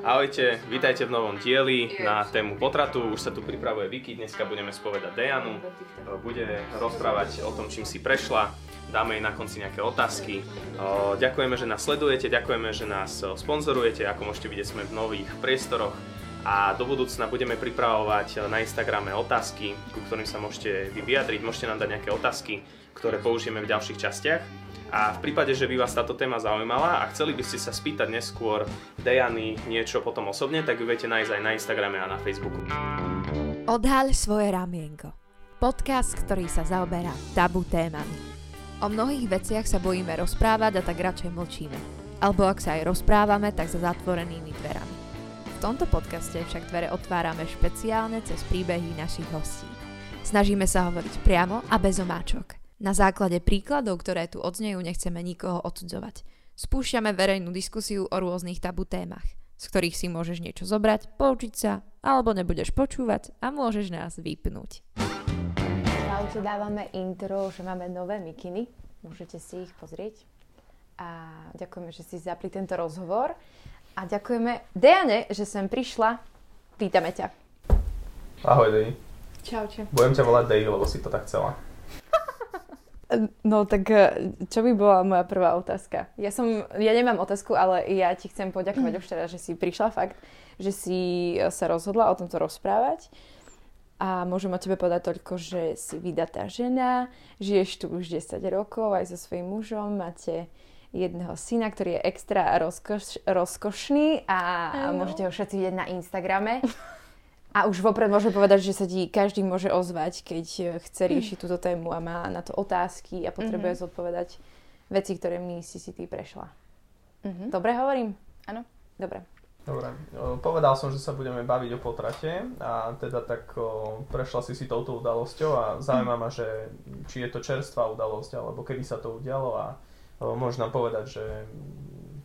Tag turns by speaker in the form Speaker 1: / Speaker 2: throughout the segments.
Speaker 1: Ahojte, vítajte v novom dieli na tému potratu. Už sa tu pripravuje Vicky, dneska budeme spovedať Dejanu. Bude rozprávať o tom, čím si prešla. Dáme jej na konci nejaké otázky. Ďakujeme, že nás sledujete, ďakujeme, že nás sponzorujete. Ako môžete vidieť, sme v nových priestoroch a do budúcna budeme pripravovať na Instagrame otázky, ku ktorým sa môžete vy vyjadriť. Môžete nám dať nejaké otázky, ktoré použijeme v ďalších častiach. A v prípade, že by vás táto téma zaujímala a chceli by ste sa spýtať neskôr Dejany niečo potom osobne, tak ju viete nájsť aj na Instagrame a na Facebooku.
Speaker 2: Odhaľ svoje ramienko. Podcast, ktorý sa zaoberá tabu témami. O mnohých veciach sa bojíme rozprávať a tak radšej mlčíme. Alebo ak sa aj rozprávame, tak za zatvorenými dverami. V tomto podcaste však dvere otvárame špeciálne cez príbehy našich hostí. Snažíme sa hovoriť priamo a bez omáčok. Na základe príkladov, ktoré tu odznejú, nechceme nikoho odsudzovať. Spúšťame verejnú diskusiu o rôznych tabu témach, z ktorých si môžeš niečo zobrať, poučiť sa, alebo nebudeš počúvať a môžeš nás vypnúť.
Speaker 3: Čaute, dávame intro, že máme nové mikiny. Môžete si ich pozrieť. A ďakujeme, že si zapli tento rozhovor. A ďakujeme Dejane, že sem prišla. Vítame ťa.
Speaker 1: Ahoj, Dej.
Speaker 3: Čaute.
Speaker 1: Budem ťa volať Dej, lebo si to tak chcela.
Speaker 3: No tak e, čo by bola moja prvá otázka? Ja som, ja nemám otázku, ale ja ti chcem poďakovať už teraz, že si prišla fakt, že si sa rozhodla o tomto rozprávať. A môžem o tebe povedať toľko, že si vydatá žena, žiješ tu už 10 rokov aj so svojím mužom, máte jedného syna, ktorý je extra rozkoš, rozkošný a, a môžete ho všetci vidieť na Instagrame. A už vopred môžem povedať, že sa ti každý môže ozvať, keď eh, chce riešiť túto tému a má na to otázky a potrebuje mm-hmm. zodpovedať veci, ktoré my si si ty prešla. Mm-hmm. Dobre hovorím?
Speaker 4: Áno.
Speaker 3: Dobre.
Speaker 1: Dobre, povedal som, že sa budeme baviť o potrate a teda tak o, prešla si si touto udalosťou a zaujíma ma, že či je to čerstvá udalosť alebo kedy sa to udialo a o, môžeš nám povedať, že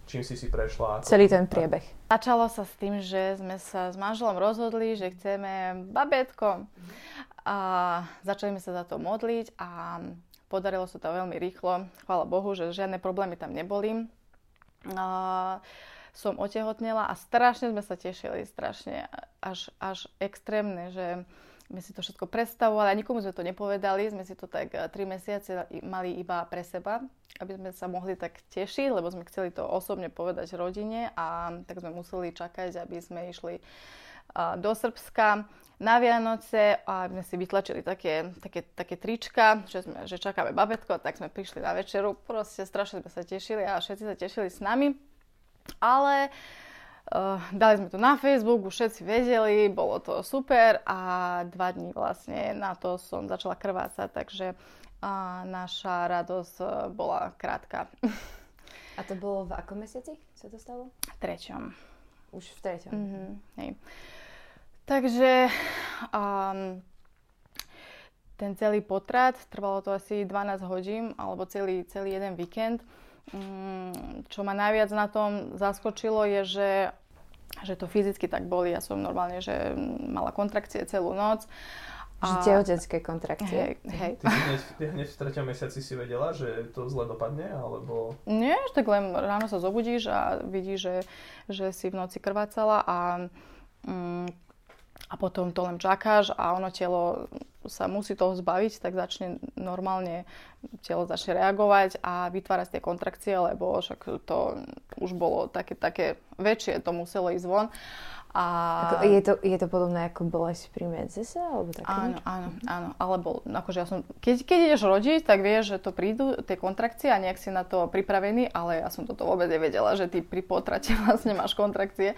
Speaker 1: čím si si prešla.
Speaker 3: Celý ten priebeh.
Speaker 4: Začalo sa s tým, že sme sa s manželom rozhodli, že chceme babetko a začali sme sa za to modliť a podarilo sa to veľmi rýchlo. Chvála Bohu, že žiadne problémy tam neboli. A som otehotnela a strašne sme sa tešili, strašne až, až extrémne, že sme si to všetko predstavovali a nikomu sme to nepovedali, sme si to tak 3 eh, mesiace mali iba pre seba, aby sme sa mohli tak tešiť, lebo sme chceli to osobne povedať rodine a tak sme museli čakať, aby sme išli do Srbska na Vianoce a sme si vytlačili také, také, také trička, že, sme, že čakáme babetko, tak sme prišli na večeru, proste strašne sme sa tešili a všetci sa tešili s nami. Ale uh, Uh, dali sme to na Facebook, už všetci vedeli, bolo to super a dva dní vlastne na to som začala krvácať, takže uh, naša radosť uh, bola krátka.
Speaker 3: A to bolo v akom mesiaci sa to stalo?
Speaker 4: V treťom.
Speaker 3: Už v treťom. Mm-hmm,
Speaker 4: hej. Takže um, ten celý potrat, trvalo to asi 12 hodín, alebo celý, celý jeden víkend. Mm, čo ma najviac na tom zaskočilo je, že, že to fyzicky tak boli. Ja som normálne, že mala kontrakcie celú noc.
Speaker 3: A... Že tehotenské kontrakcie.
Speaker 4: Hej, hej.
Speaker 1: Ty si hneď, hneď v treťom mesiaci si vedela, že to zle dopadne, alebo...
Speaker 4: Nie, tak len ráno sa zobudíš a vidíš, že, že si v noci krvácala a mm, a potom to len čakáš a ono telo sa musí toho zbaviť, tak začne normálne telo začne reagovať a vytvárať tie kontrakcie, lebo však to už bolo také, také väčšie, to muselo ísť von.
Speaker 3: A... Ako, je, to, je to podobné ako bolesť pri medzese? Alebo také
Speaker 4: áno, áno, áno. Alebo akože ja som, keď, keď ideš rodiť, tak vieš, že to prídu tie kontrakcie a nejak si na to pripravený, ale ja som toto vôbec nevedela, že ty pri potrate vlastne máš kontrakcie.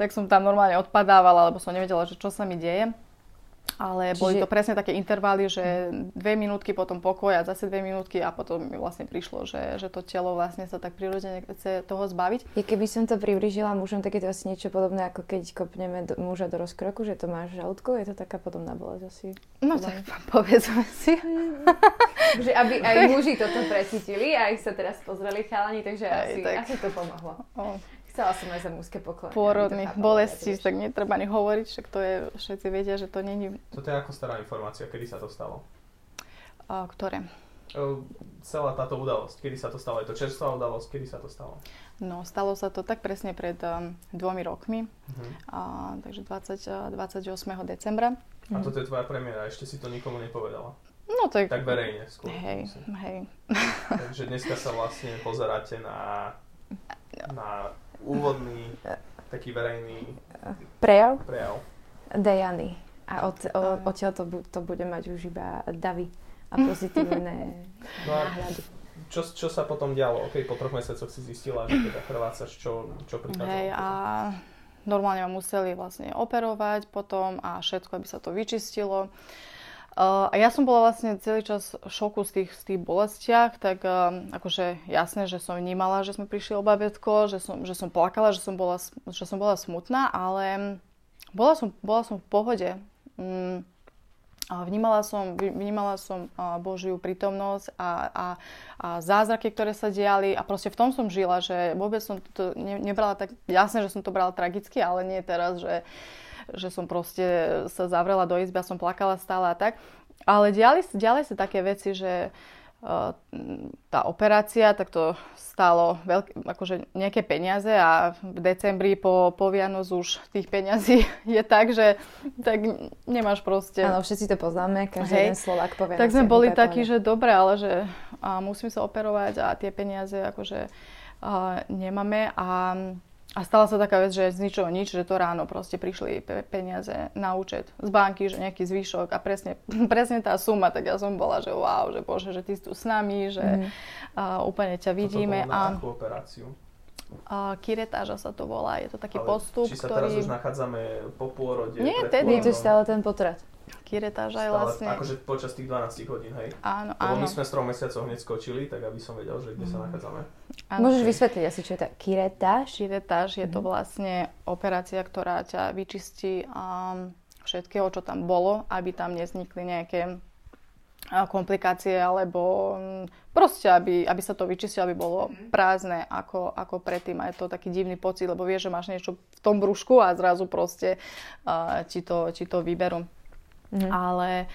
Speaker 4: Tak som tam normálne odpadávala, lebo som nevedela, že čo sa mi deje. Ale Čiže... boli to presne také intervaly, že dve minútky, potom pokoj a zase dve minútky a potom mi vlastne prišlo, že, že to telo vlastne sa tak prirodzene chce toho zbaviť.
Speaker 3: Ja keby som to priblížila mužom, tak je to asi niečo podobné, ako keď kopneme do, muža do rozkroku, že to máš žalúdku, je to taká podobná bolesť asi.
Speaker 4: No tak povedzme si.
Speaker 3: že aby aj muži toto precítili a ich sa teraz pozreli chalani, takže aj, asi, tak. asi to pomohlo. Oh. Chcela som aj za mužské poklady.
Speaker 4: Pôrodných bolestí, tak netreba ani hovoriť, však to je, všetci vedia, že to není...
Speaker 1: Toto je ako stará informácia, kedy sa to stalo?
Speaker 4: A, ktoré?
Speaker 1: celá táto udalosť, kedy sa to stalo? Je to čerstvá udalosť, kedy sa to stalo?
Speaker 4: No, stalo sa to tak presne pred um, dvomi rokmi,
Speaker 1: Uh-huh.
Speaker 4: a, takže 20, a 28. decembra.
Speaker 1: A toto je tvoja premiéra, ešte si to nikomu nepovedala.
Speaker 4: No tak,
Speaker 1: Tak verejne skôr.
Speaker 4: hej,
Speaker 1: myslím.
Speaker 4: hej.
Speaker 1: Takže dneska sa vlastne pozeráte na, na úvodný taký verejný
Speaker 3: Prejav
Speaker 1: prejav.
Speaker 3: Dejany. A od, o, odtiaľ to, bu- to bude mať už iba davy a pozitívne
Speaker 1: No a
Speaker 3: náhľady.
Speaker 1: čo, čo sa potom dialo? OK, po troch mesiacoch si zistila, že teda krvácaš, čo, čo prichádzalo?
Speaker 4: Hej, a normálne ma museli vlastne operovať potom a všetko, aby sa to vyčistilo. Uh, a ja som bola vlastne celý čas v šoku z tých, z tých bolestiach, tak uh, akože jasné, že som vnímala, že sme prišli o babetko, že som, že som plakala, že som bola, že som bola smutná, ale bola som, bola som v pohode. Mm, a vnímala som, vnímala som Božiu prítomnosť a, a, a zázraky, ktoré sa diali a proste v tom som žila, že vôbec som to ne, nebrala tak, jasné, že som to brala tragicky, ale nie teraz, že, že som proste sa zavrela do izby a som plakala stále a tak. Ale diali, diali sa také veci, že uh, tá operácia, tak to stálo veľké, akože nejaké peniaze a v decembri po, po Vianoc už tých peňazí je tak, že tak nemáš proste...
Speaker 3: Áno, všetci to poznáme, každý
Speaker 4: Hej.
Speaker 3: jeden Slovák povie.
Speaker 4: Tak sme boli takí, že dobre, ale že a musím sa operovať a tie peniaze akože a, nemáme a, a stala sa taká vec, že z ničoho nič, že to ráno proste prišli pe- peniaze na účet z banky, že nejaký zvyšok a presne, presne tá suma, tak ja som bola, že wow, že bože, že ty si tu s nami, že
Speaker 3: Mhm.
Speaker 4: a, úplne ťa
Speaker 1: Toto
Speaker 4: vidíme
Speaker 1: bolo na
Speaker 4: a,
Speaker 1: akú operáciu?
Speaker 4: a kiretáža sa to volá, je to taký
Speaker 1: Ale
Speaker 4: postup,
Speaker 1: či sa teraz
Speaker 4: ktorý...
Speaker 1: už nachádzame po pôrode?
Speaker 4: Nie,
Speaker 1: pred
Speaker 4: tedy.
Speaker 3: Je tu
Speaker 1: pôrodom?
Speaker 3: stále ten potrat.
Speaker 4: Kiretáža je
Speaker 1: Stále,
Speaker 4: vlastne...
Speaker 1: Akože počas tých 12 hodín, hej?
Speaker 4: Áno,
Speaker 1: Lebo
Speaker 4: áno.
Speaker 1: my sme s troch mesiacov hneď skočili, tak aby som vedel, že kde sa nachádzame.
Speaker 4: áno.
Speaker 3: Môžeš vysvetliť asi, čo je tá kiretáž?
Speaker 4: Širetáž je to vlastne operácia, ktorá ťa vyčistí um, všetkého, čo tam bolo, aby tam nevznikli nejaké komplikácie, alebo mm, proste, aby, aby sa to vyčistilo, aby bolo prázdne ako, ako predtým. A je to taký divný pocit, lebo vieš, že máš niečo v tom brúšku a zrazu proste uh, ti, to, ti to vyberú.
Speaker 3: Mhm.
Speaker 4: Ale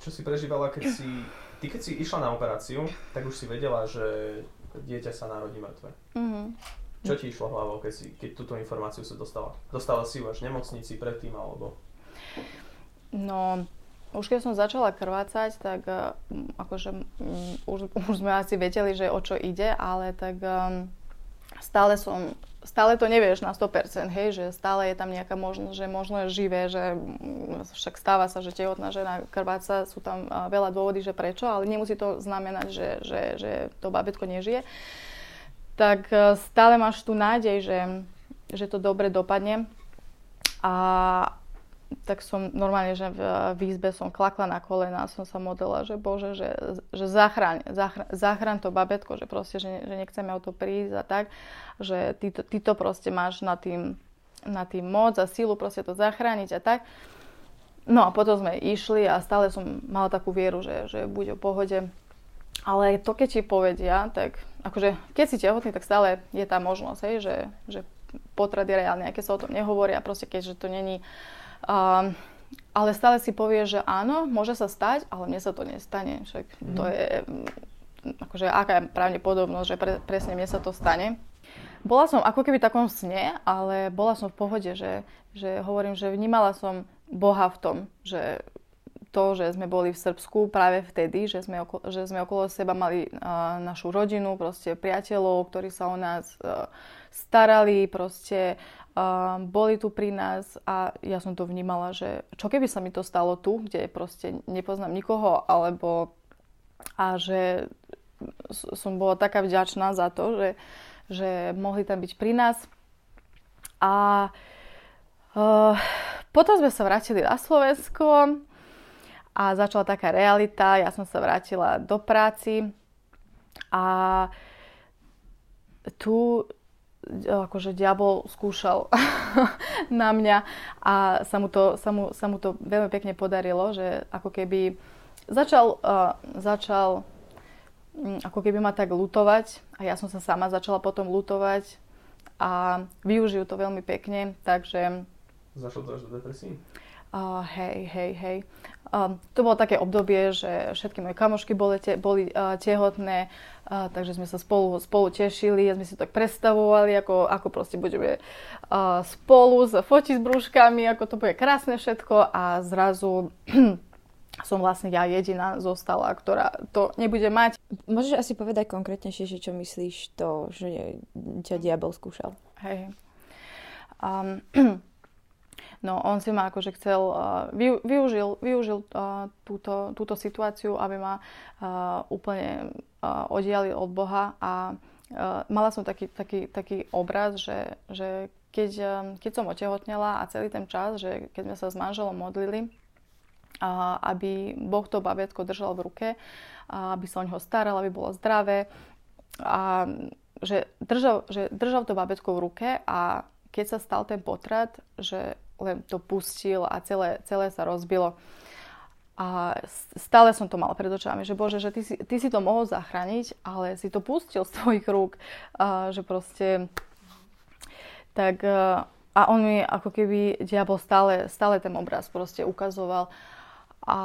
Speaker 1: Čo si prežívala, keď si... Ty keď si išla na operáciu, tak už si vedela, že dieťa sa narodí mŕtve.
Speaker 4: mhm.
Speaker 1: Čo ti išlo hlavou, keď, si, keď túto informáciu sa dostala? Dostala si ju až v nemocnici predtým, alebo...
Speaker 4: No, už keď som začala krvácať, tak uh, akože um, už, už sme asi vedeli, že o čo ide, ale tak um, stále som, stále to nevieš na 100%, hej, že stále je tam nejaká možnosť, že možno je živé, že mm, však stáva sa, že tehotná žena krváca, sú tam veľa dôvody, že prečo, ale nemusí to znamenať, že, že, že to babetko nežije. Tak uh, stále máš tú nádej, že, že to dobre dopadne. A tak som normálne, že v, v izbe som klakla na kolena a som sa modlila, že Bože, že, že zachráň, zachráň, zachráň to babetko, že proste, že, že nechceme o to prísť a tak, že ty to, ty to proste máš na tým, na tým moc a sílu proste to zachrániť a tak. No a potom sme išli a stále som mala takú vieru, že, že bude v pohode. Ale to, keď ti povedia, tak akože keď si tehotný, tak stále je tá možnosť, hej, že, že potrat je keď sa o tom nehovorí a proste keďže to není Um, ale stále si povie, že áno, môže sa stať, ale mne sa to nestane. Však to je, mm, akože aká je pravdepodobnosť, že pre, presne mne sa to stane. Bola som ako keby v takom sne, ale bola som v pohode, že, že hovorím, že vnímala som Boha v tom, že to, že sme boli v Srbsku práve vtedy, že sme, okolo, že sme okolo seba mali uh, našu rodinu, proste priateľov, ktorí sa o nás uh, starali, proste boli tu pri nás a ja som to vnímala, že čo keby sa mi to stalo tu, kde proste nepoznám nikoho, alebo a že som bola taká vďačná za to, že, že mohli tam byť pri nás. A uh, potom sme sa vrátili na Slovensko a začala taká realita. Ja som sa vrátila do práci a tu akože diabol skúšal na mňa a sa mu, to, sa, mu, sa mu to veľmi pekne podarilo, že ako keby začal, uh, začal mm, ako keby ma tak lutovať a ja som sa sama začala potom lutovať a využijú to veľmi pekne, takže
Speaker 1: Zašlo to až do depresí?
Speaker 4: Uh, hej, hej, hej. Um, to bolo také obdobie, že všetky moje kamošky boli, te, boli uh, tehotné, uh, takže sme sa spolu, spolu tešili a sme si tak predstavovali, ako, ako proste budeme uh, spolu s foti s brúškami, ako to bude krásne všetko a zrazu som vlastne ja jediná zostala, ktorá to nebude mať.
Speaker 3: Môžeš asi povedať konkrétnejšie, že čo myslíš to, že ťa diabol skúšal?
Speaker 4: Hej. Um, No on si ma akože chcel, vy, využil, využil uh, túto, túto situáciu, aby ma uh, úplne oddialil od Boha a mala som taký, taký, taký obraz, že, že keď, keď som otehotnela a celý ten čas, že keď sme sa s manželom modlili, aby Boh to babietko držal v ruke, aby sa o neho staral, aby bolo zdravé a že držal, že držal to babetko v ruke a keď sa stal ten potrat, že len to pustil a celé, celé sa rozbilo. A stále som to mala pred očami, že Bože, že ty si, ty si to mohol zachrániť, ale si to pustil z tvojich rúk, a že proste... Tak a on mi ako keby diabol stále, stále ten obraz proste ukazoval. A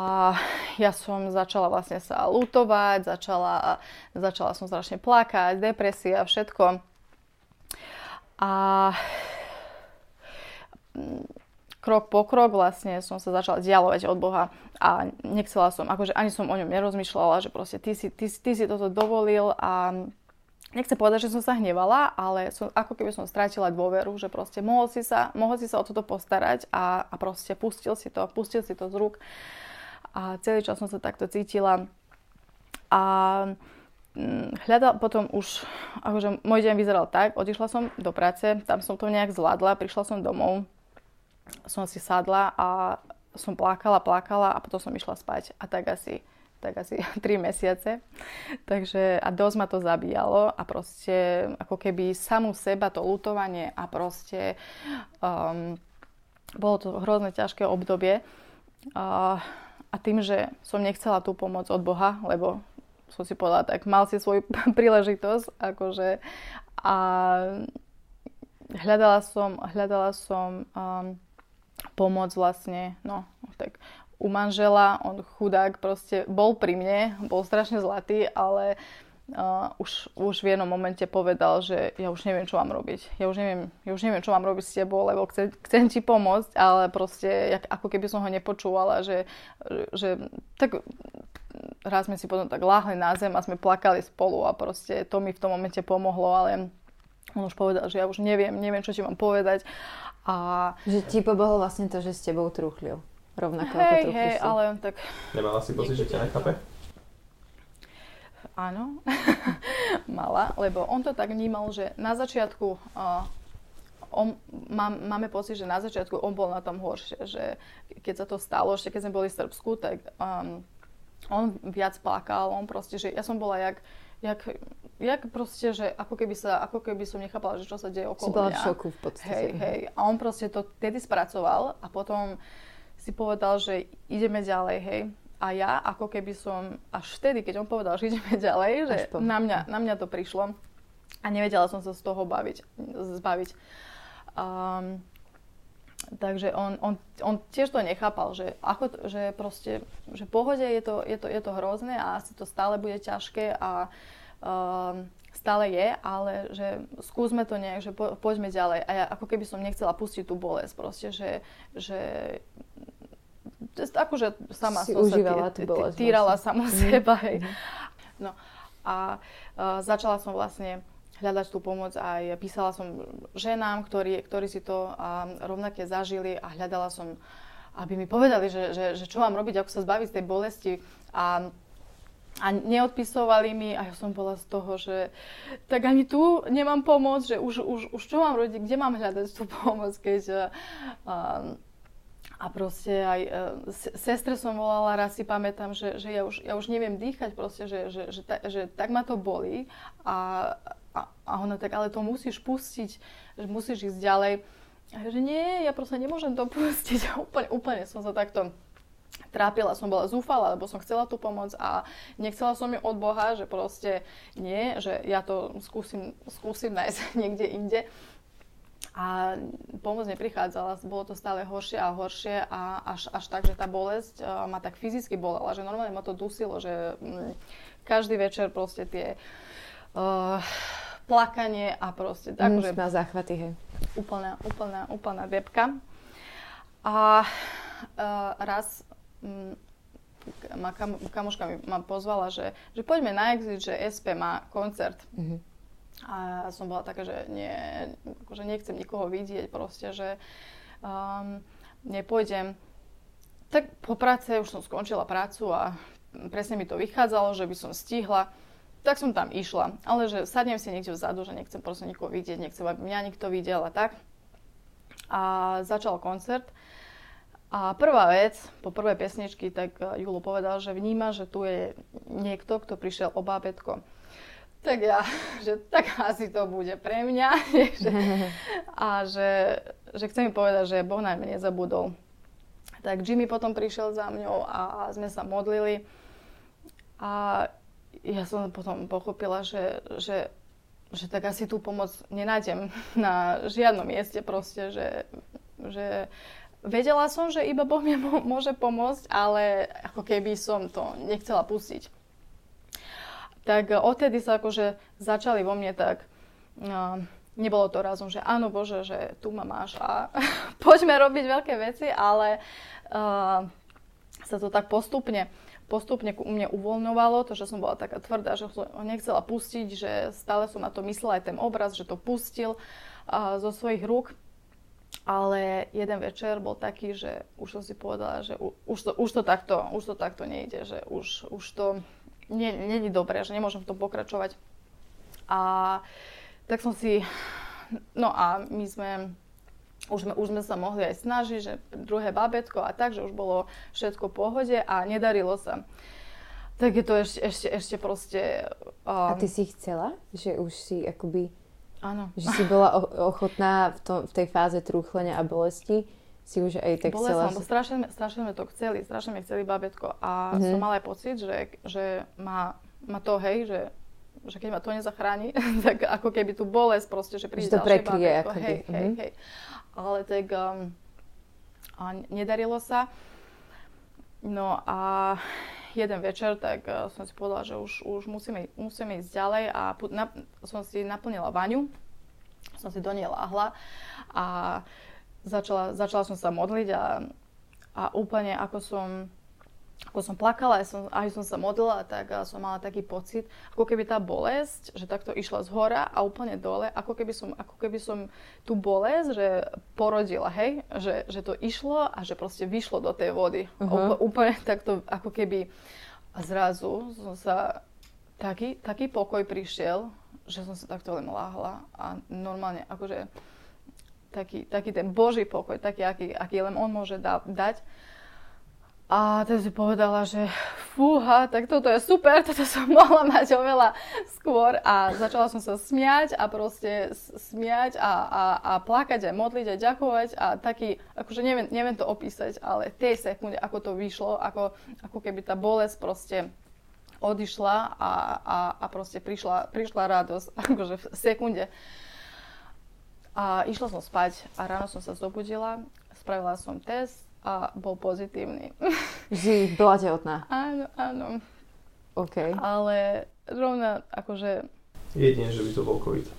Speaker 4: ja som začala vlastne sa lutovať, začala, začala som strašne plakať, depresia, všetko. A krok po krok vlastne som sa začala dialovať od Boha a nechcela som, akože ani som o ňom nerozmýšľala, že proste ty si, ty, ty si toto dovolil a nechcem povedať, že som sa hnevala, ale som, ako keby som strátila dôveru, že proste mohol si sa, mohol si sa o toto postarať a, a proste pustil si to, pustil si to z rúk. A celý čas som sa takto cítila. A mm, hľadal potom už, akože môj deň vyzeral tak, odišla som do práce, tam som to nejak zvládla, prišla som domov, som si sadla a som plakala, plakala a potom som išla spať. A tak asi, tak asi 3 mesiace. Takže a dosť ma to zabíjalo a proste ako keby samú seba, to lutovanie a proste um, bolo to hrozne ťažké obdobie. Uh, a tým, že som nechcela tú pomoc od Boha, lebo som si povedala, tak mal si svoju príležitosť, akože a hľadala som, hľadala som um, pomoc vlastne, no tak u manžela, on chudák proste bol pri mne, bol strašne zlatý, ale uh, už, už v jednom momente povedal, že ja už neviem, čo mám robiť. Ja už neviem, ja už neviem čo mám robiť s tebou, lebo chcem, chcem ti pomôcť, ale proste jak, ako keby som ho nepočúvala, že, že tak raz sme si potom tak láhli na zem a sme plakali spolu a proste to mi v tom momente pomohlo, ale on už povedal, že ja už neviem, neviem, čo ti mám povedať a...
Speaker 3: Že ti pobohol vlastne to, že s tebou truchlil. Rovnako
Speaker 4: hej,
Speaker 3: ako
Speaker 4: hej, ale tak...
Speaker 1: Nemala si pocit, že ťa nechápe?
Speaker 4: Áno, mala, lebo on to tak vnímal, že na začiatku uh, on, má, máme pocit, že na začiatku on bol na tom horšie, že keď sa to stalo, ešte keď sme boli v Srbsku, tak um, on viac plakal, on proste, že ja som bola jak, jak jak proste, že ako keby, sa, ako keby som nechápala, že čo sa deje okolo
Speaker 3: si bola
Speaker 4: mňa.
Speaker 3: v šoku v podstate.
Speaker 4: Hej, hej. A on proste to tedy spracoval a potom si povedal, že ideme ďalej, hej. A ja ako keby som až vtedy, keď on povedal, že ideme ďalej, že na mňa, na mňa to prišlo a nevedela som sa z toho baviť, zbaviť. Um, takže on, on, on tiež to nechápal, že, ako, že proste, že pohode je to, je, to, je to hrozné a asi to stále bude ťažké a um, stále je, ale že skúsme to nejak, že po, poďme ďalej. A ja ako keby som nechcela pustiť tú bolesť proste, že, že akože sama
Speaker 3: si som užívala
Speaker 4: tý,
Speaker 3: bolesť,
Speaker 4: týrala vlastne. sama mm-hmm. seba. Hej.
Speaker 3: Mhm.
Speaker 4: No a uh, začala som vlastne hľadať tú pomoc aj písala som ženám, ktorí, ktorí si to rovnaké zažili a hľadala som, aby mi povedali, že, že, že čo mám robiť, ako sa zbaviť z tej bolesti. A a neodpisovali mi a ja som bola z toho, že tak ani tu nemám pomoc, že už, už, už čo mám robiť, kde mám hľadať tú pomoc, keď uh, a proste aj uh, sestre som volala, raz si pamätám, že, že ja, už, ja už neviem dýchať proste, že, že, že, ta, že tak ma to bolí a, a, ona tak, ale to musíš pustiť, že musíš ísť ďalej. A že nie, ja proste nemôžem to pustiť. A úplne, úplne som sa takto trápila, som bola zúfala, lebo som chcela tú pomoc a nechcela som ju od Boha, že proste nie, že ja to skúsim, skúsim nájsť niekde inde. a pomoc neprichádzala, bolo to stále horšie a horšie a až, až tak, že tá bolesť uh, ma tak fyzicky bolela, že normálne ma to dusilo, že um, každý večer proste tie uh, plakanie a proste tak,
Speaker 3: Mm,
Speaker 4: že
Speaker 3: má záchvaty, hej.
Speaker 4: úplná, úplná, úplná depka. A uh, raz um, ma kam, kamoška mi ma pozvala, že, že poďme na exit, že SP má koncert.
Speaker 3: Mhm.
Speaker 4: A som bola taká, že nie, akože nechcem nikoho vidieť proste, že um, nepôjdem. Tak po práce už som skončila prácu a presne mi to vychádzalo, že by som stihla. Tak som tam išla, ale že sadnem si niekde vzadu, že nechcem proste nikoho vidieť, nechcem, aby mňa nikto videl a tak. A začal koncert. A prvá vec, po prvej pesničky, tak Julo povedal, že vníma, že tu je niekto, kto prišiel o bábätko. Tak ja, že tak asi to bude pre mňa. že, a že, že chce mi povedať, že Boh na mňa nezabudol. Tak Jimmy potom prišiel za mňou a sme sa modlili. A ja som potom pochopila, že, že, že tak asi tú pomoc nenájdem na žiadnom mieste proste, že, že vedela som, že iba Boh mi mô- môže pomôcť, ale ako keby som to nechcela pustiť. Tak odtedy sa akože začali vo mne tak, no, nebolo to razom, že áno Bože, že tu ma máš a poďme robiť veľké veci, ale uh, sa to tak postupne, postupne ku mne uvoľňovalo, to, že som bola taká tvrdá, že som ho nechcela pustiť, že stále som na to myslela aj ten obraz, že to pustil uh, zo svojich rúk. Ale jeden večer bol taký, že už som si povedala, že u- už to, už to, takto, už to takto nejde, že už, už to nie, není dobré, že nemôžem v tom pokračovať. A tak som si, no a my sme, už sme, už sme sa mohli aj snažiť, že druhé babetko a tak, že už bolo všetko v pohode a nedarilo sa. Tak je to ešte, ešte, ešte proste...
Speaker 3: A
Speaker 4: Um,
Speaker 3: ty si chcela? Že už si akoby,
Speaker 4: Áno.
Speaker 3: že si bola ochotná v, tom, v tej fáze trúchlenia a bolesti, si už aj tak chcela...
Speaker 4: Bolesť, lebo strašne, strašne sme to chceli, strašne sme chceli babetko a
Speaker 3: Mhm.
Speaker 4: som mala aj pocit, že, že má, má to, hej, že, že keď ma to nezachráni, tak ako keby tu bolesť proste, že príde
Speaker 3: Že to prekryje
Speaker 4: babetko, hej, hej,
Speaker 3: mhm.
Speaker 4: hej. Ale tak um, a nedarilo sa. No a jeden večer, tak uh, som si povedala, že už, už musíme, musíme ísť ďalej a pu- na, som si naplnila vaňu, som si do nej láhla a začala, začala som sa modliť a, a úplne ako som, ako som plakala, aj som, aj som sa modlila, tak a som mala taký pocit, ako keby tá bolesť, že takto išla z hora a úplne dole, ako keby som, ako keby som tú bolesť, že porodila, hej, že, že to išlo a že proste vyšlo do tej vody. Uh-huh. Úplne takto, ako keby a zrazu som sa, taký, taký pokoj prišiel, že som sa takto len láhla a normálne akože taký, taký ten Boží pokoj, taký, aký, aký len On môže da, dať. A teda si povedala, že fúha, tak toto je super, toto som mohla mať oveľa skôr. A začala som sa smiať a proste smiať a, a, a plakať a modliť a ďakovať. A taký, akože neviem, neviem to opísať, ale tej sekunde, ako to vyšlo, ako, ako keby tá bolesť proste odišla a, a, a proste prišla, prišla radosť, akože v sekunde. A išla som spať a ráno som sa zobudila, spravila som test a bol pozitívny.
Speaker 3: Že bola tehotná.
Speaker 4: áno, áno.
Speaker 3: OK.
Speaker 4: Ale rovna akože
Speaker 1: Jedine, že by to bol COVID.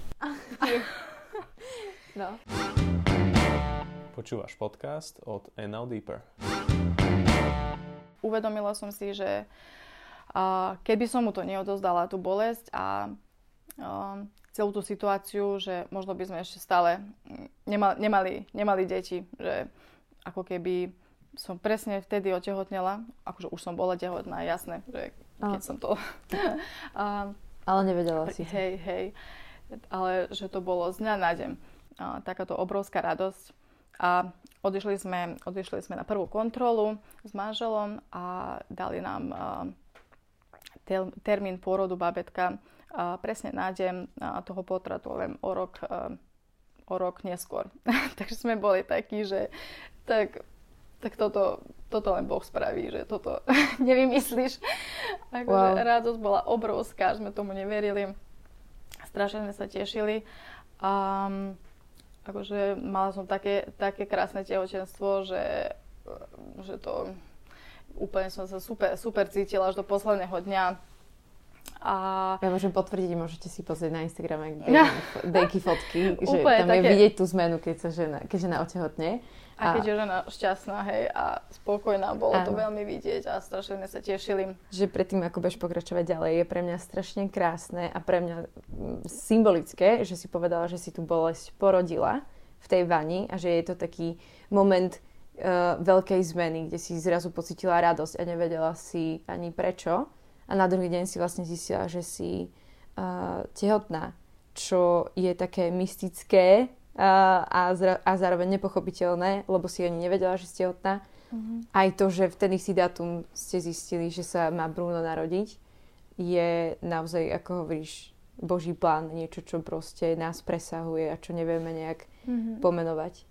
Speaker 3: No.
Speaker 1: Počúvaš podcast od Now Deeper.
Speaker 4: uvedomila som si, že a, keby som mu to neodozdala, tú bolesť a a, celú tú situáciu, že možno by sme ešte stále mm, nemali, nemali, nemali deti, že ako keby som presne vtedy otehotnela, akože už som bola tehotná, jasné, že keď
Speaker 3: A.
Speaker 4: som to... a,
Speaker 3: Ale nevedela si.
Speaker 4: Hej, hej. Ale že to bolo z dňa na deň. A, takáto obrovská radosť. A odišli sme, odišli sme na prvú kontrolu s manželom a dali nám a, tel, termín pôrodu babetka a, presne na deň a, toho potratu, len o rok, a, o rok neskôr. Takže sme boli takí, že tak, tak toto, toto len Boh spraví, že toto nevymyslíš. Akože
Speaker 3: Wow.
Speaker 4: radosť bola obrovská, sme tomu neverili. Strašne sme sa tešili. Um, akože mala som také, také krásne tehotenstvo, že, že to úplne som sa super, super cítila až do posledného dňa.
Speaker 3: A... Ja môžem potvrdiť, môžete si pozrieť na Instagrame dejky fotky, že tam také... je vidieť tú zmenu, keď sa žena, keď žena otehotne.
Speaker 4: A keď je žena šťastná, hej, a spokojná, bolo Áno. to veľmi vidieť a strašne sme sa tešili.
Speaker 3: Že predtým, ako budeš pokračovať ďalej, je pre mňa strašne krásne a pre mňa mm, symbolické, že si povedala, že si tú bolesť porodila v tej vani a že je to taký moment uh, veľkej zmeny, kde si zrazu pocitila radosť a nevedela si ani prečo. A na druhý deň si vlastne zistila, že si uh, tehotná, čo je také mystické a, zra- a zároveň nepochopiteľné, lebo si ani nevedela, že ste tehotná. Mm-hmm. Aj to, že v ten istý dátum ste zistili, že sa má Bruno narodiť, je naozaj, ako hovoríš, Boží plán, niečo, čo proste nás presahuje a čo nevieme nejak mm-hmm. pomenovať.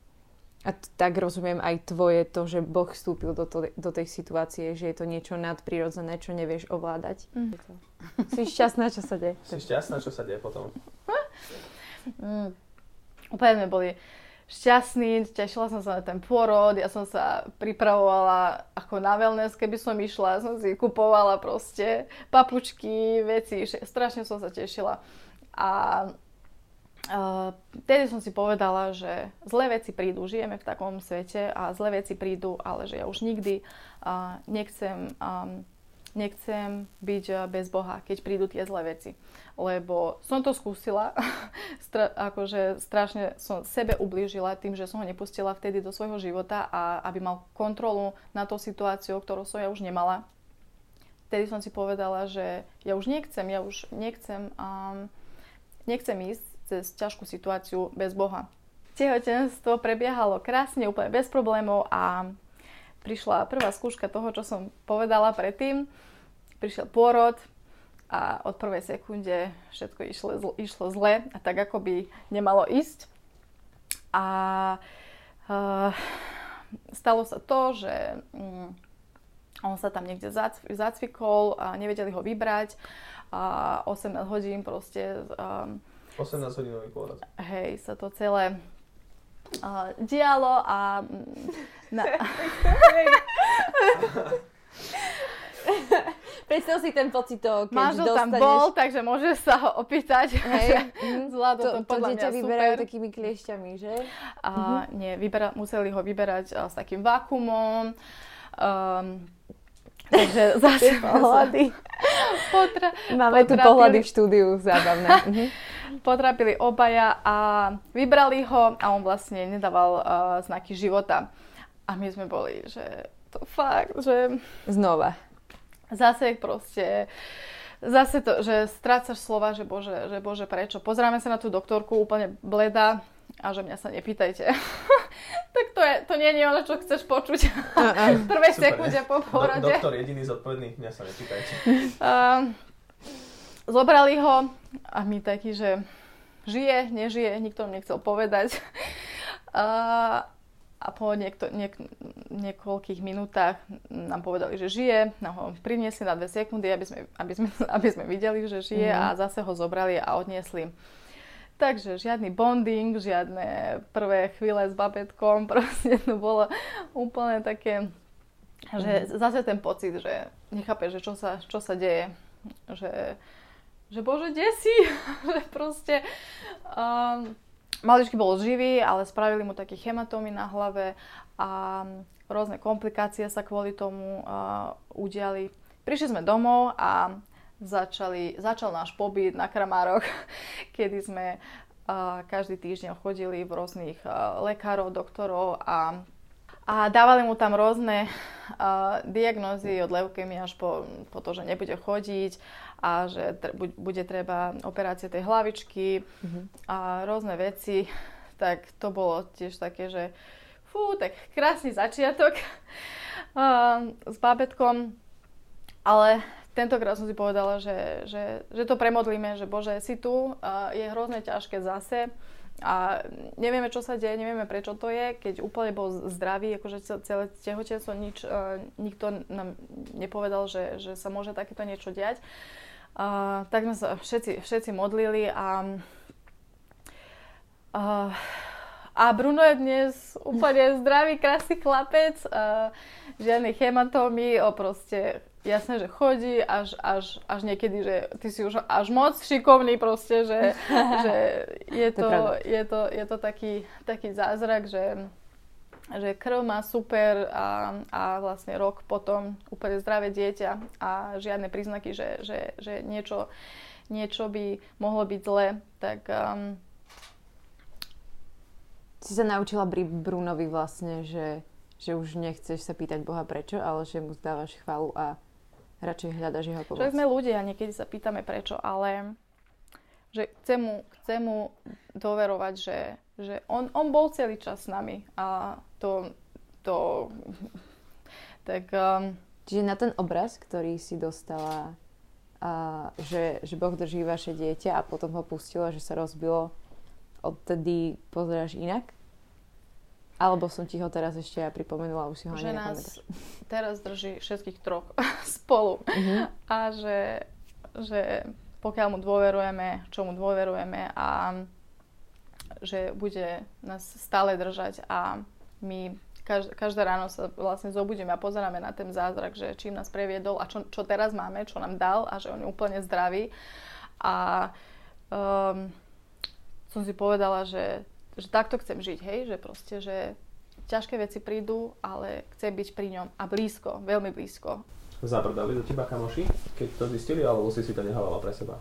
Speaker 3: A t- tak rozumiem aj tvoje to, že Boh vstúpil do, to, do tej situácie, že je to niečo nadprirodzené, čo nevieš ovládať. Mm. Si šťastná, čo sa deje.
Speaker 1: Si šťastná, čo sa deje potom.
Speaker 4: mm. Úplne sme boli šťastní, tešila som sa na ten pôrod, ja som sa pripravovala ako na wellness, keby som išla, som si kupovala proste papučky, veci, strašne som sa tešila. A uh, tedy som si povedala, že zlé veci prídu, žijeme v takom svete a zlé veci prídu, ale že ja už nikdy uh, nechcem um, nechcem byť eh, bez Boha, keď prídu tie zlé veci. Lebo som to skúsila, Stra- akože strašne som sebe ublížila tým, že som ho nepustila vtedy do svojho života a aby mal kontrolu na tú situáciu, ktorú som ja už nemala. Vtedy som si povedala, že ja už nechcem, ja už nechcem, um, nechcem ísť cez ťažkú situáciu bez Boha. Tehotenstvo prebiehalo krásne, úplne bez problémov a prišla prvá skúška toho, čo som povedala predtým. Prišiel pôrod a od prvej sekunde všetko išlo, išlo zle a tak ako by nemalo ísť. A uh, stalo sa to, že um, on sa tam niekde zacvikol a nevedeli ho vybrať a 18 hodín proste... Um,
Speaker 1: 18 hodinový pôrod.
Speaker 4: Hej, sa to celé uh, dialo a... Na...
Speaker 3: Predstav si ten pocit toho, keď
Speaker 4: Máš
Speaker 3: dostaneš...
Speaker 4: tam bol, takže môžeš sa ho opýtať. Hej. Zvládol to, to podľa to
Speaker 3: dieťa
Speaker 4: mňa
Speaker 3: vyberajú super. takými kliešťami, že?
Speaker 4: A, uh-huh. Nie, vybera, museli ho vyberať a, s takým vakuumom. Um, takže zase pohľady.
Speaker 3: Potra, Máme tu pohľady v štúdiu, zábavné.
Speaker 4: Potrapili obaja a vybrali ho a on vlastne nedával uh, znaky života. A my sme boli, že to fakt, že...
Speaker 3: Znova.
Speaker 4: Zase proste zase to, že strácaš slova, že bože, že bože, prečo. Pozráme sa na tú doktorku úplne bleda a že mňa sa nepýtajte. tak to, je, to nie je ono, čo chceš počuť v prvej sekunde po porode.
Speaker 1: Do, doktor jediný zodpovedný, mňa sa nepýtajte.
Speaker 4: Uh, zobrali ho a my taký, že žije, nežije, nikto nám nechcel povedať. A, a po niekto, niek, niekoľkých minútach nám povedali, že žije, nám ho priniesli na dve sekundy, aby sme, aby sme, aby sme videli, že žije mm. a zase ho zobrali a odniesli. Takže žiadny bonding, žiadne prvé chvíle s babetkom, proste to bolo úplne také, že mm. zase ten pocit, že nechápe, že čo sa, čo sa deje, že že bože, kde si? že proste... Um, maličky bol živý, ale spravili mu také hematómy na hlave a rôzne komplikácie sa kvôli tomu uh, udiali. Prišli sme domov a začali, začal náš pobyt na Kramároch, kedy sme uh, každý týždeň chodili v rôznych uh, lekárov, doktorov a a dávali mu tam rôzne uh, diagnózy od leukémie až po, po to, že nebude chodiť a že tre, bude treba operácie tej hlavičky mm-hmm. a rôzne veci. Tak to bolo tiež také, že fú, tak krásny začiatok uh, s bábetkom. Ale tentokrát som si povedala, že, že, že to premodlíme, že Bože, si tu, uh, je hrozne ťažké zase a nevieme, čo sa deje, nevieme, prečo to je, keď úplne bol zdravý, akože celé tehotenstvo, nič, uh, nikto nám nepovedal, že, že sa môže takéto niečo diať. Uh, tak sme sa všetci, všetci modlili a, uh, A Bruno je dnes úplne zdravý, krásny chlapec, uh, žiadne hematómy, o proste jasné, že chodí až, až, až niekedy, že ty si už až moc šikovný proste, že, že je, to, je, to, je to taký, taký zázrak, že, že krv má super a, a vlastne rok potom úplne zdravé dieťa a žiadne príznaky, že, že, že niečo, niečo by mohlo byť zle, tak... Um,
Speaker 3: si sa naučila pri Brunovi vlastne, že, že už nechceš sa pýtať Boha prečo, ale že mu zdávaš chválu a radšej hľadaš jeho pomoc.
Speaker 4: Že sme ľudia, niekedy sa pýtame prečo, ale že chcem mu, chcem mu doverovať, že, že on, on bol celý čas s nami a to, to tak... Um,
Speaker 3: Čiže na ten obraz, ktorý si dostala, a, že, že Boh drží vaše dieťa a potom ho pustilo, že sa rozbilo, odtedy pozeráš inak? Alebo som ti ho teraz ešte ja pripomenula, už si ho
Speaker 4: Že nás teraz drží všetkých troch spolu. Uh-huh. A že, že pokiaľ mu dôverujeme, čo mu dôverujeme a že bude nás stále držať a my každé, ráno sa vlastne zobudíme a pozeráme na ten zázrak, že čím nás previedol a čo, čo teraz máme, čo nám dal a že on je úplne zdravý. A um, som si povedala, že že takto chcem žiť, hej, že proste, že ťažké veci prídu, ale chcem byť pri ňom a blízko, veľmi blízko.
Speaker 1: Zabrdali do teba kamoši, keď to zistili, alebo si si to nehala pre seba?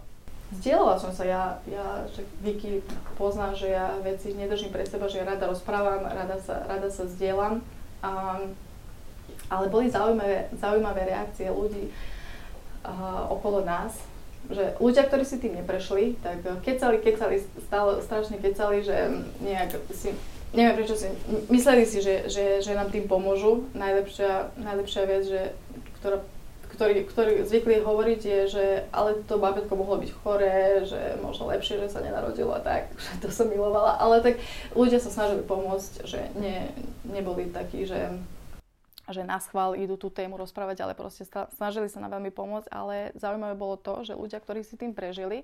Speaker 4: Zdieľala som sa, ja, ja že Vicky pozná, že ja veci nedržím pre seba, že ja rada rozprávam, rada sa, rada sa zdieľam. Um, ale boli zaujímavé, zaujímavé reakcie ľudí uh, okolo nás, že ľudia, ktorí si tým neprešli, tak kecali, kecali, stále strašne kecali, že nejak si, neviem prečo si, mysleli si, že, že, že nám tým pomôžu. Najlepšia, najlepšia vec, že, ktorá, ktorý, ktorý zvykli hovoriť je, že ale to babetko mohlo byť choré, že možno lepšie, že sa nenarodilo a tak, že to som milovala. Ale tak ľudia sa snažili pomôcť, že ne, neboli takí, že že na schvál idú tú tému rozprávať, ale proste snažili sa nám veľmi pomôcť, ale zaujímavé bolo to, že ľudia, ktorí si tým prežili,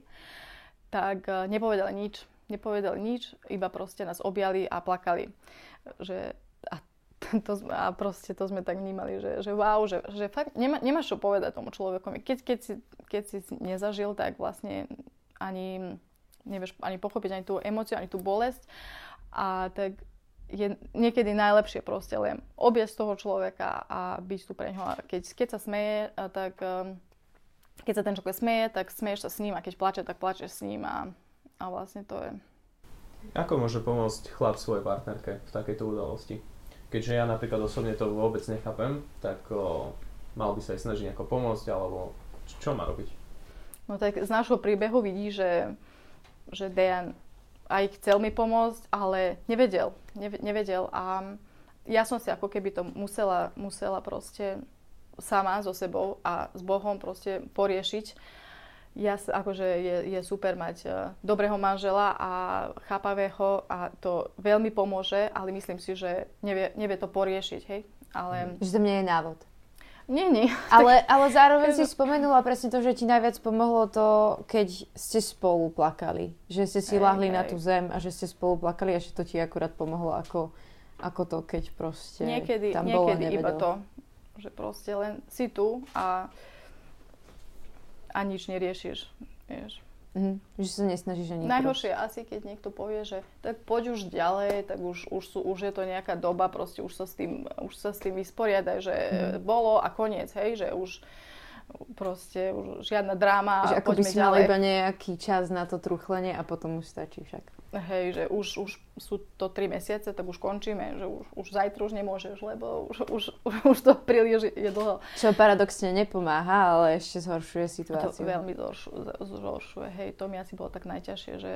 Speaker 4: tak e, nepovedali nič. Nepovedali nič, iba proste nás objali a plakali. Že, to, a proste to sme tak vnímali, že, že wow, že, že fakt nemá, nemáš čo povedať tomu človeku. Keď, keď, si, keď si nezažil, tak vlastne ani nevieš ani pochopiť ani tú emóciu, ani tú bolesť. A tak je niekedy najlepšie proste len z toho človeka a byť tu pre ňoho. Keď, keď sa smeje, tak um, keď sa ten človek smeje, tak smeješ sa s ním a keď plače, tak plačeš s ním a, a vlastne to je.
Speaker 1: Ako môže pomôcť chlap svojej partnerke v takejto udalosti? Keďže ja napríklad osobne to vôbec nechápem, tak o, mal by sa aj snažiť nejako pomôcť, alebo čo má robiť?
Speaker 4: No tak z nášho príbehu vidí, že, že Dejan aj chcel mi pomôcť, ale nevedel. Nevedel a ja som si ako keby to musela, musela proste sama so sebou a s Bohom proste poriešiť. Ja, akože je, je super mať uh, dobrého manžela a chápavého a to veľmi pomôže, ale myslím si, že nevie, nevie to poriešiť, hej. Ale...
Speaker 3: Že to mne je návod.
Speaker 4: Nie, nie.
Speaker 3: Ale, ale zároveň si spomenula presne to, že ti najviac pomohlo to, keď ste spolu plakali. Že ste si lahli na tú zem a že ste spolu plakali a že to ti akurát pomohlo ako, ako to, keď proste
Speaker 4: niekedy,
Speaker 3: tam
Speaker 4: niekedy
Speaker 3: bolo
Speaker 4: iba to, že proste len si tu a, a nič neriešiš. Vieš.
Speaker 3: Mm, že sa nesnažíš ani
Speaker 4: Najhoršie je asi, keď niekto povie, že tak poď už ďalej, tak už, už, sú, už je to nejaká doba, proste už sa s tým, už sa s tým vysporiadaj, že mm. bolo a koniec, hej, že už proste už žiadna dráma
Speaker 3: že ako by si ďalej. iba nejaký čas na to truchlenie a potom už stačí však.
Speaker 4: Hej, že už, už sú to 3 mesiace, tak už končíme, že už, už zajtra už nemôžeš, lebo už, už, už to príliš je dlho.
Speaker 3: Čo paradoxne nepomáha, ale ešte zhoršuje situáciu.
Speaker 4: To veľmi zhoršuje, hej, to mi asi bolo tak najťažšie, že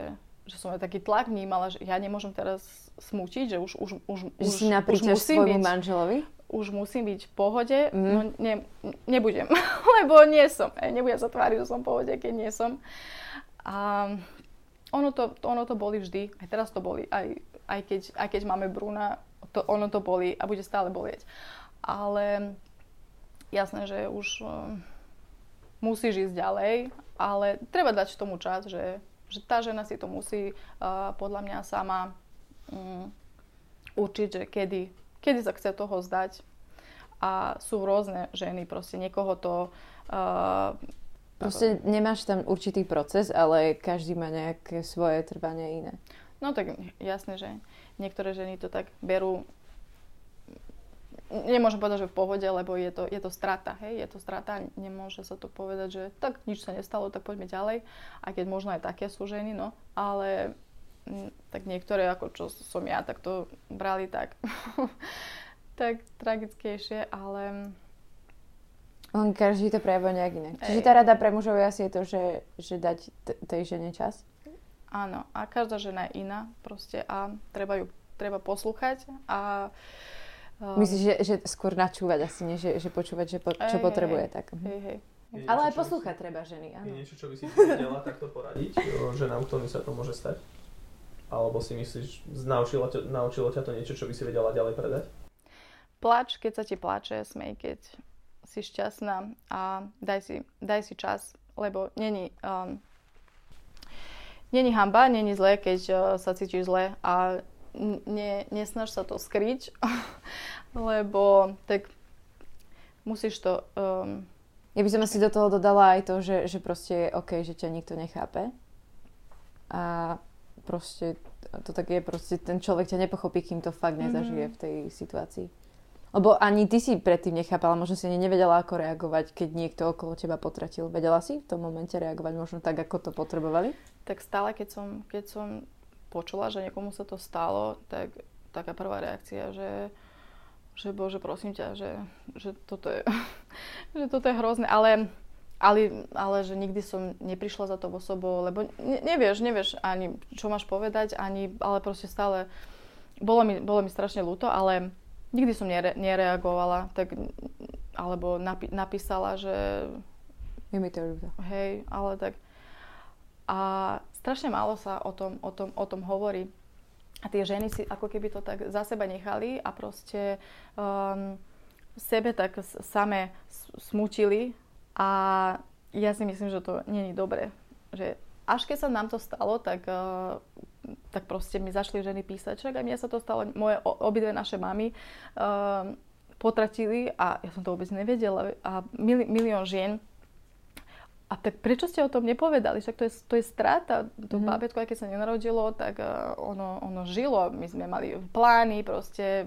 Speaker 4: že som aj taký tlak vnímala, že ja nemôžem teraz smútiť, že už, už, už,
Speaker 3: že už, si už musím byť, manželovi?
Speaker 4: Už musím byť v pohode, mm. no ne, nebudem, lebo nie som. Nebudem sa tváriť, že som v pohode, keď nie som. A ono to, ono to boli vždy, aj teraz to boli, aj, aj, keď, aj keď máme Bruna, to, ono to boli a bude stále bolieť. Ale jasné, že už uh, musíš ísť ďalej, ale treba dať tomu čas, že že tá žena si to musí uh, podľa mňa sama um, určiť, že kedy, kedy sa chce toho zdať. A sú rôzne ženy, proste niekoho to... Uh,
Speaker 3: proste nemáš tam určitý proces, ale každý má nejaké svoje trvanie iné.
Speaker 4: No tak jasné, že niektoré ženy to tak berú nemôžem povedať, že v pohode, lebo je to, je to strata, hej, je to strata, nemôže sa to povedať, že tak nič sa nestalo, tak poďme ďalej, aj keď možno aj také sú ženy, no, ale tak niektoré, ako čo som ja, tak to brali tak, tak tragickejšie, ale...
Speaker 3: On každý to prejavuje nejak inak. Čiže tá rada pre mužov asi je to, že, že dať t- tej žene čas?
Speaker 4: Áno, a každá žena je iná proste a treba ju treba poslúchať a
Speaker 3: Um, Myslíš, že, že skôr načúvať asi, nie že, že počúvať, že po, čo hej, potrebuje, hej, tak.
Speaker 4: Mhm. Hej, hej.
Speaker 3: Je Ale aj poslúchať si... treba ženy, áno.
Speaker 1: Je niečo, čo by si vedela takto poradiť, že na ktorým sa to môže stať? Alebo si myslíš, naučilo ťa, naučilo ťa to niečo, čo by si vedela ďalej predať?
Speaker 4: Plač, keď sa ti plače, smej, keď si šťastná a daj si, daj si čas, lebo není, um, není hamba, není zlé, keď uh, sa cítiš zle a ne, nesnaž sa to skryť, lebo tak musíš to... Um,
Speaker 3: ja by som asi do toho dodala aj to, že, že proste je OK, že ťa nikto nechápe. A proste to tak je, proste ten človek ťa nepochopí, kým to fakt nezažije mm-hmm. v tej situácii. Lebo ani ty si predtým nechápala, možno si ani nevedela, ako reagovať, keď niekto okolo teba potratil. Vedela si v tom momente reagovať možno tak, ako to potrebovali?
Speaker 4: Tak stále, keď som, keď som počula, že niekomu sa to stalo, tak taká prvá reakcia, že, že bože, prosím ťa, že, že, toto, je, že toto je hrozné, ale, ale, ale že nikdy som neprišla za to osobou, lebo ne, nevieš, nevieš ani čo máš povedať, ani, ale proste stále, bolo mi, bolo mi strašne ľúto, ale nikdy som nere, nereagovala, tak, alebo napi, napísala, že...
Speaker 3: Je mi to ľúto.
Speaker 4: Hej, ale tak... A strašne málo sa o tom, o tom, o tom hovorí. A tie ženy si ako keby to tak za seba nechali a proste um, sebe tak same smutili a ja si myslím, že to není dobre. Že až keď sa nám to stalo, tak, uh, tak proste mi zašli ženy písať, však aj mne sa to stalo, moje obidve naše mamy uh, potratili a ja som to vôbec nevedela a mili, milión žien a tak prečo ste o tom nepovedali? Však to je, to je strata. To mm-hmm. bábätko, aj keď sa nenarodilo, tak uh, ono, ono žilo. My sme mali plány, proste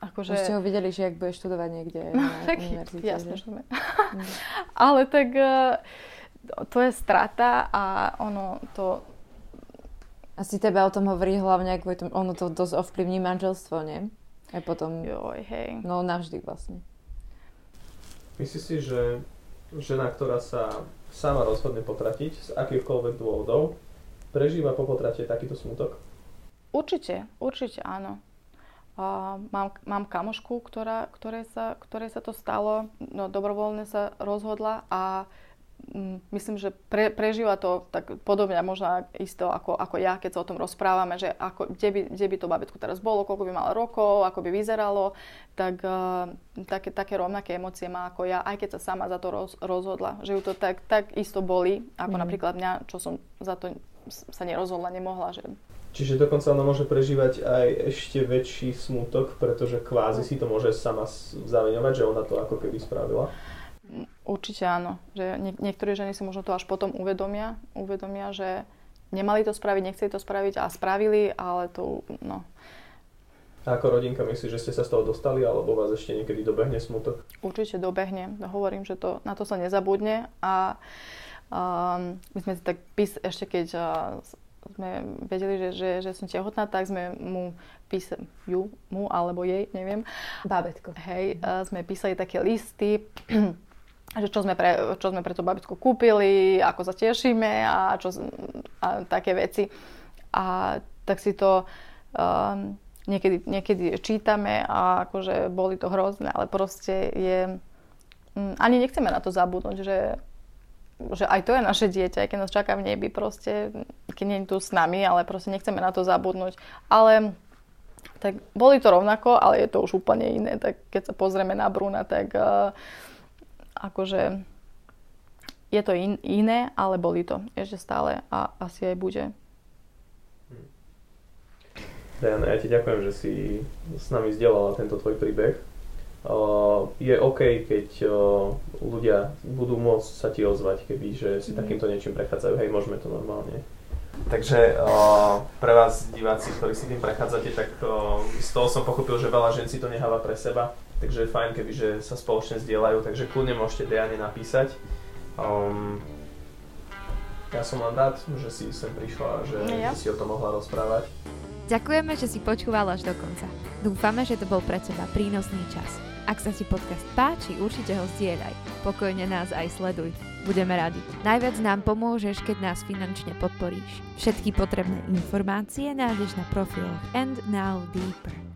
Speaker 3: akože... Už ste ho videli, že ak bude študovať niekde na univerzite.
Speaker 4: Jasne, že? sme. Mm. Ale tak uh, to je strata a ono to...
Speaker 3: Asi tebe o tom hovorí hlavne, ako tom, ono to dosť ovplyvní manželstvo, nie? Aj potom...
Speaker 4: Joj, hej.
Speaker 3: No navždy vlastne.
Speaker 1: Myslíš si, že žena, ktorá sa sama rozhodne potratiť z akýchkoľvek dôvodov, prežíva po potrate takýto smutok?
Speaker 4: Určite, určite áno. Uh, mám, mám kamošku, ktorá, ktoré, sa, ktoré sa to stalo, no dobrovoľne sa rozhodla a Mm, myslím, že pre, prežíva to tak podobne možno isto ako, ako ja, keď sa o tom rozprávame, že ako, kde, by, kde by to babetko teraz bolo, koľko by malo rokov, ako by vyzeralo, tak uh, také, také rovnaké emócie má ako ja, aj keď sa sama za to roz, rozhodla, že ju to tak, tak isto boli, ako mm. napríklad mňa, čo som za to sa nerozhodla, nemohla. Že...
Speaker 1: Čiže dokonca ona môže prežívať aj ešte väčší smutok, pretože kvázi si to môže sama zaviňovať, že ona to ako keby spravila.
Speaker 4: Určite áno. Že nie, niektorí ženy si možno to až potom uvedomia, uvedomia, že nemali to spraviť, nechceli to spraviť a spravili, ale to, no.
Speaker 1: A ako rodinka myslíš, že ste sa z toho dostali, alebo vás ešte niekedy dobehne smutok?
Speaker 4: Určite dobehne. Hovorím, že to, na to sa nezabudne a um, my sme si tak pís, ešte keď uh, sme vedeli, že, že, že som tehotná, tak sme mu písali, ju, mu alebo jej, neviem.
Speaker 3: Bábetko.
Speaker 4: Hej, uh, sme písali také listy, že čo sme, pre, čo sme pre to babetko kúpili, ako sa tešíme a, čo, a také veci. A tak si to um, niekedy, niekedy čítame a akože boli to hrozné, ale proste je... Um, ani nechceme na to zabudnúť, že, že aj to je naše dieťa, keď nás čaká v nebi proste, keď nie je tu s nami, ale proste nechceme na to zabudnúť. Ale tak boli to rovnako, ale je to už úplne iné. Tak keď sa pozrieme na Bruna, tak uh, akože je to in, iné, ale boli to ešte stále a asi aj bude.
Speaker 1: Diana, ja ti ďakujem, že si s nami zdieľala tento tvoj príbeh. Uh, je OK, keď uh, ľudia budú môcť sa ti ozvať, keby že si mm. takýmto niečím prechádzajú. Hej, môžeme to normálne. Takže uh, pre vás diváci, ktorí si tým prechádzate, tak uh, z toho som pochopil, že veľa žen si to necháva pre seba. Takže je fajn, keby že sa spoločne zdieľajú, takže kľudne môžete Diane napísať. Um, ja som len rád, že si sem prišla, že ja. si o tom mohla rozprávať.
Speaker 3: Ďakujeme, že si počúval až do konca. Dúfame, že to bol pre teba prínosný čas. Ak sa ti podcast páči, určite ho zdieľaj. Pokojne nás aj sleduj. Budeme radi. Najviac nám pomôžeš, keď nás finančne podporíš. Všetky potrebné informácie nájdeš na profiloch And Now Deeper.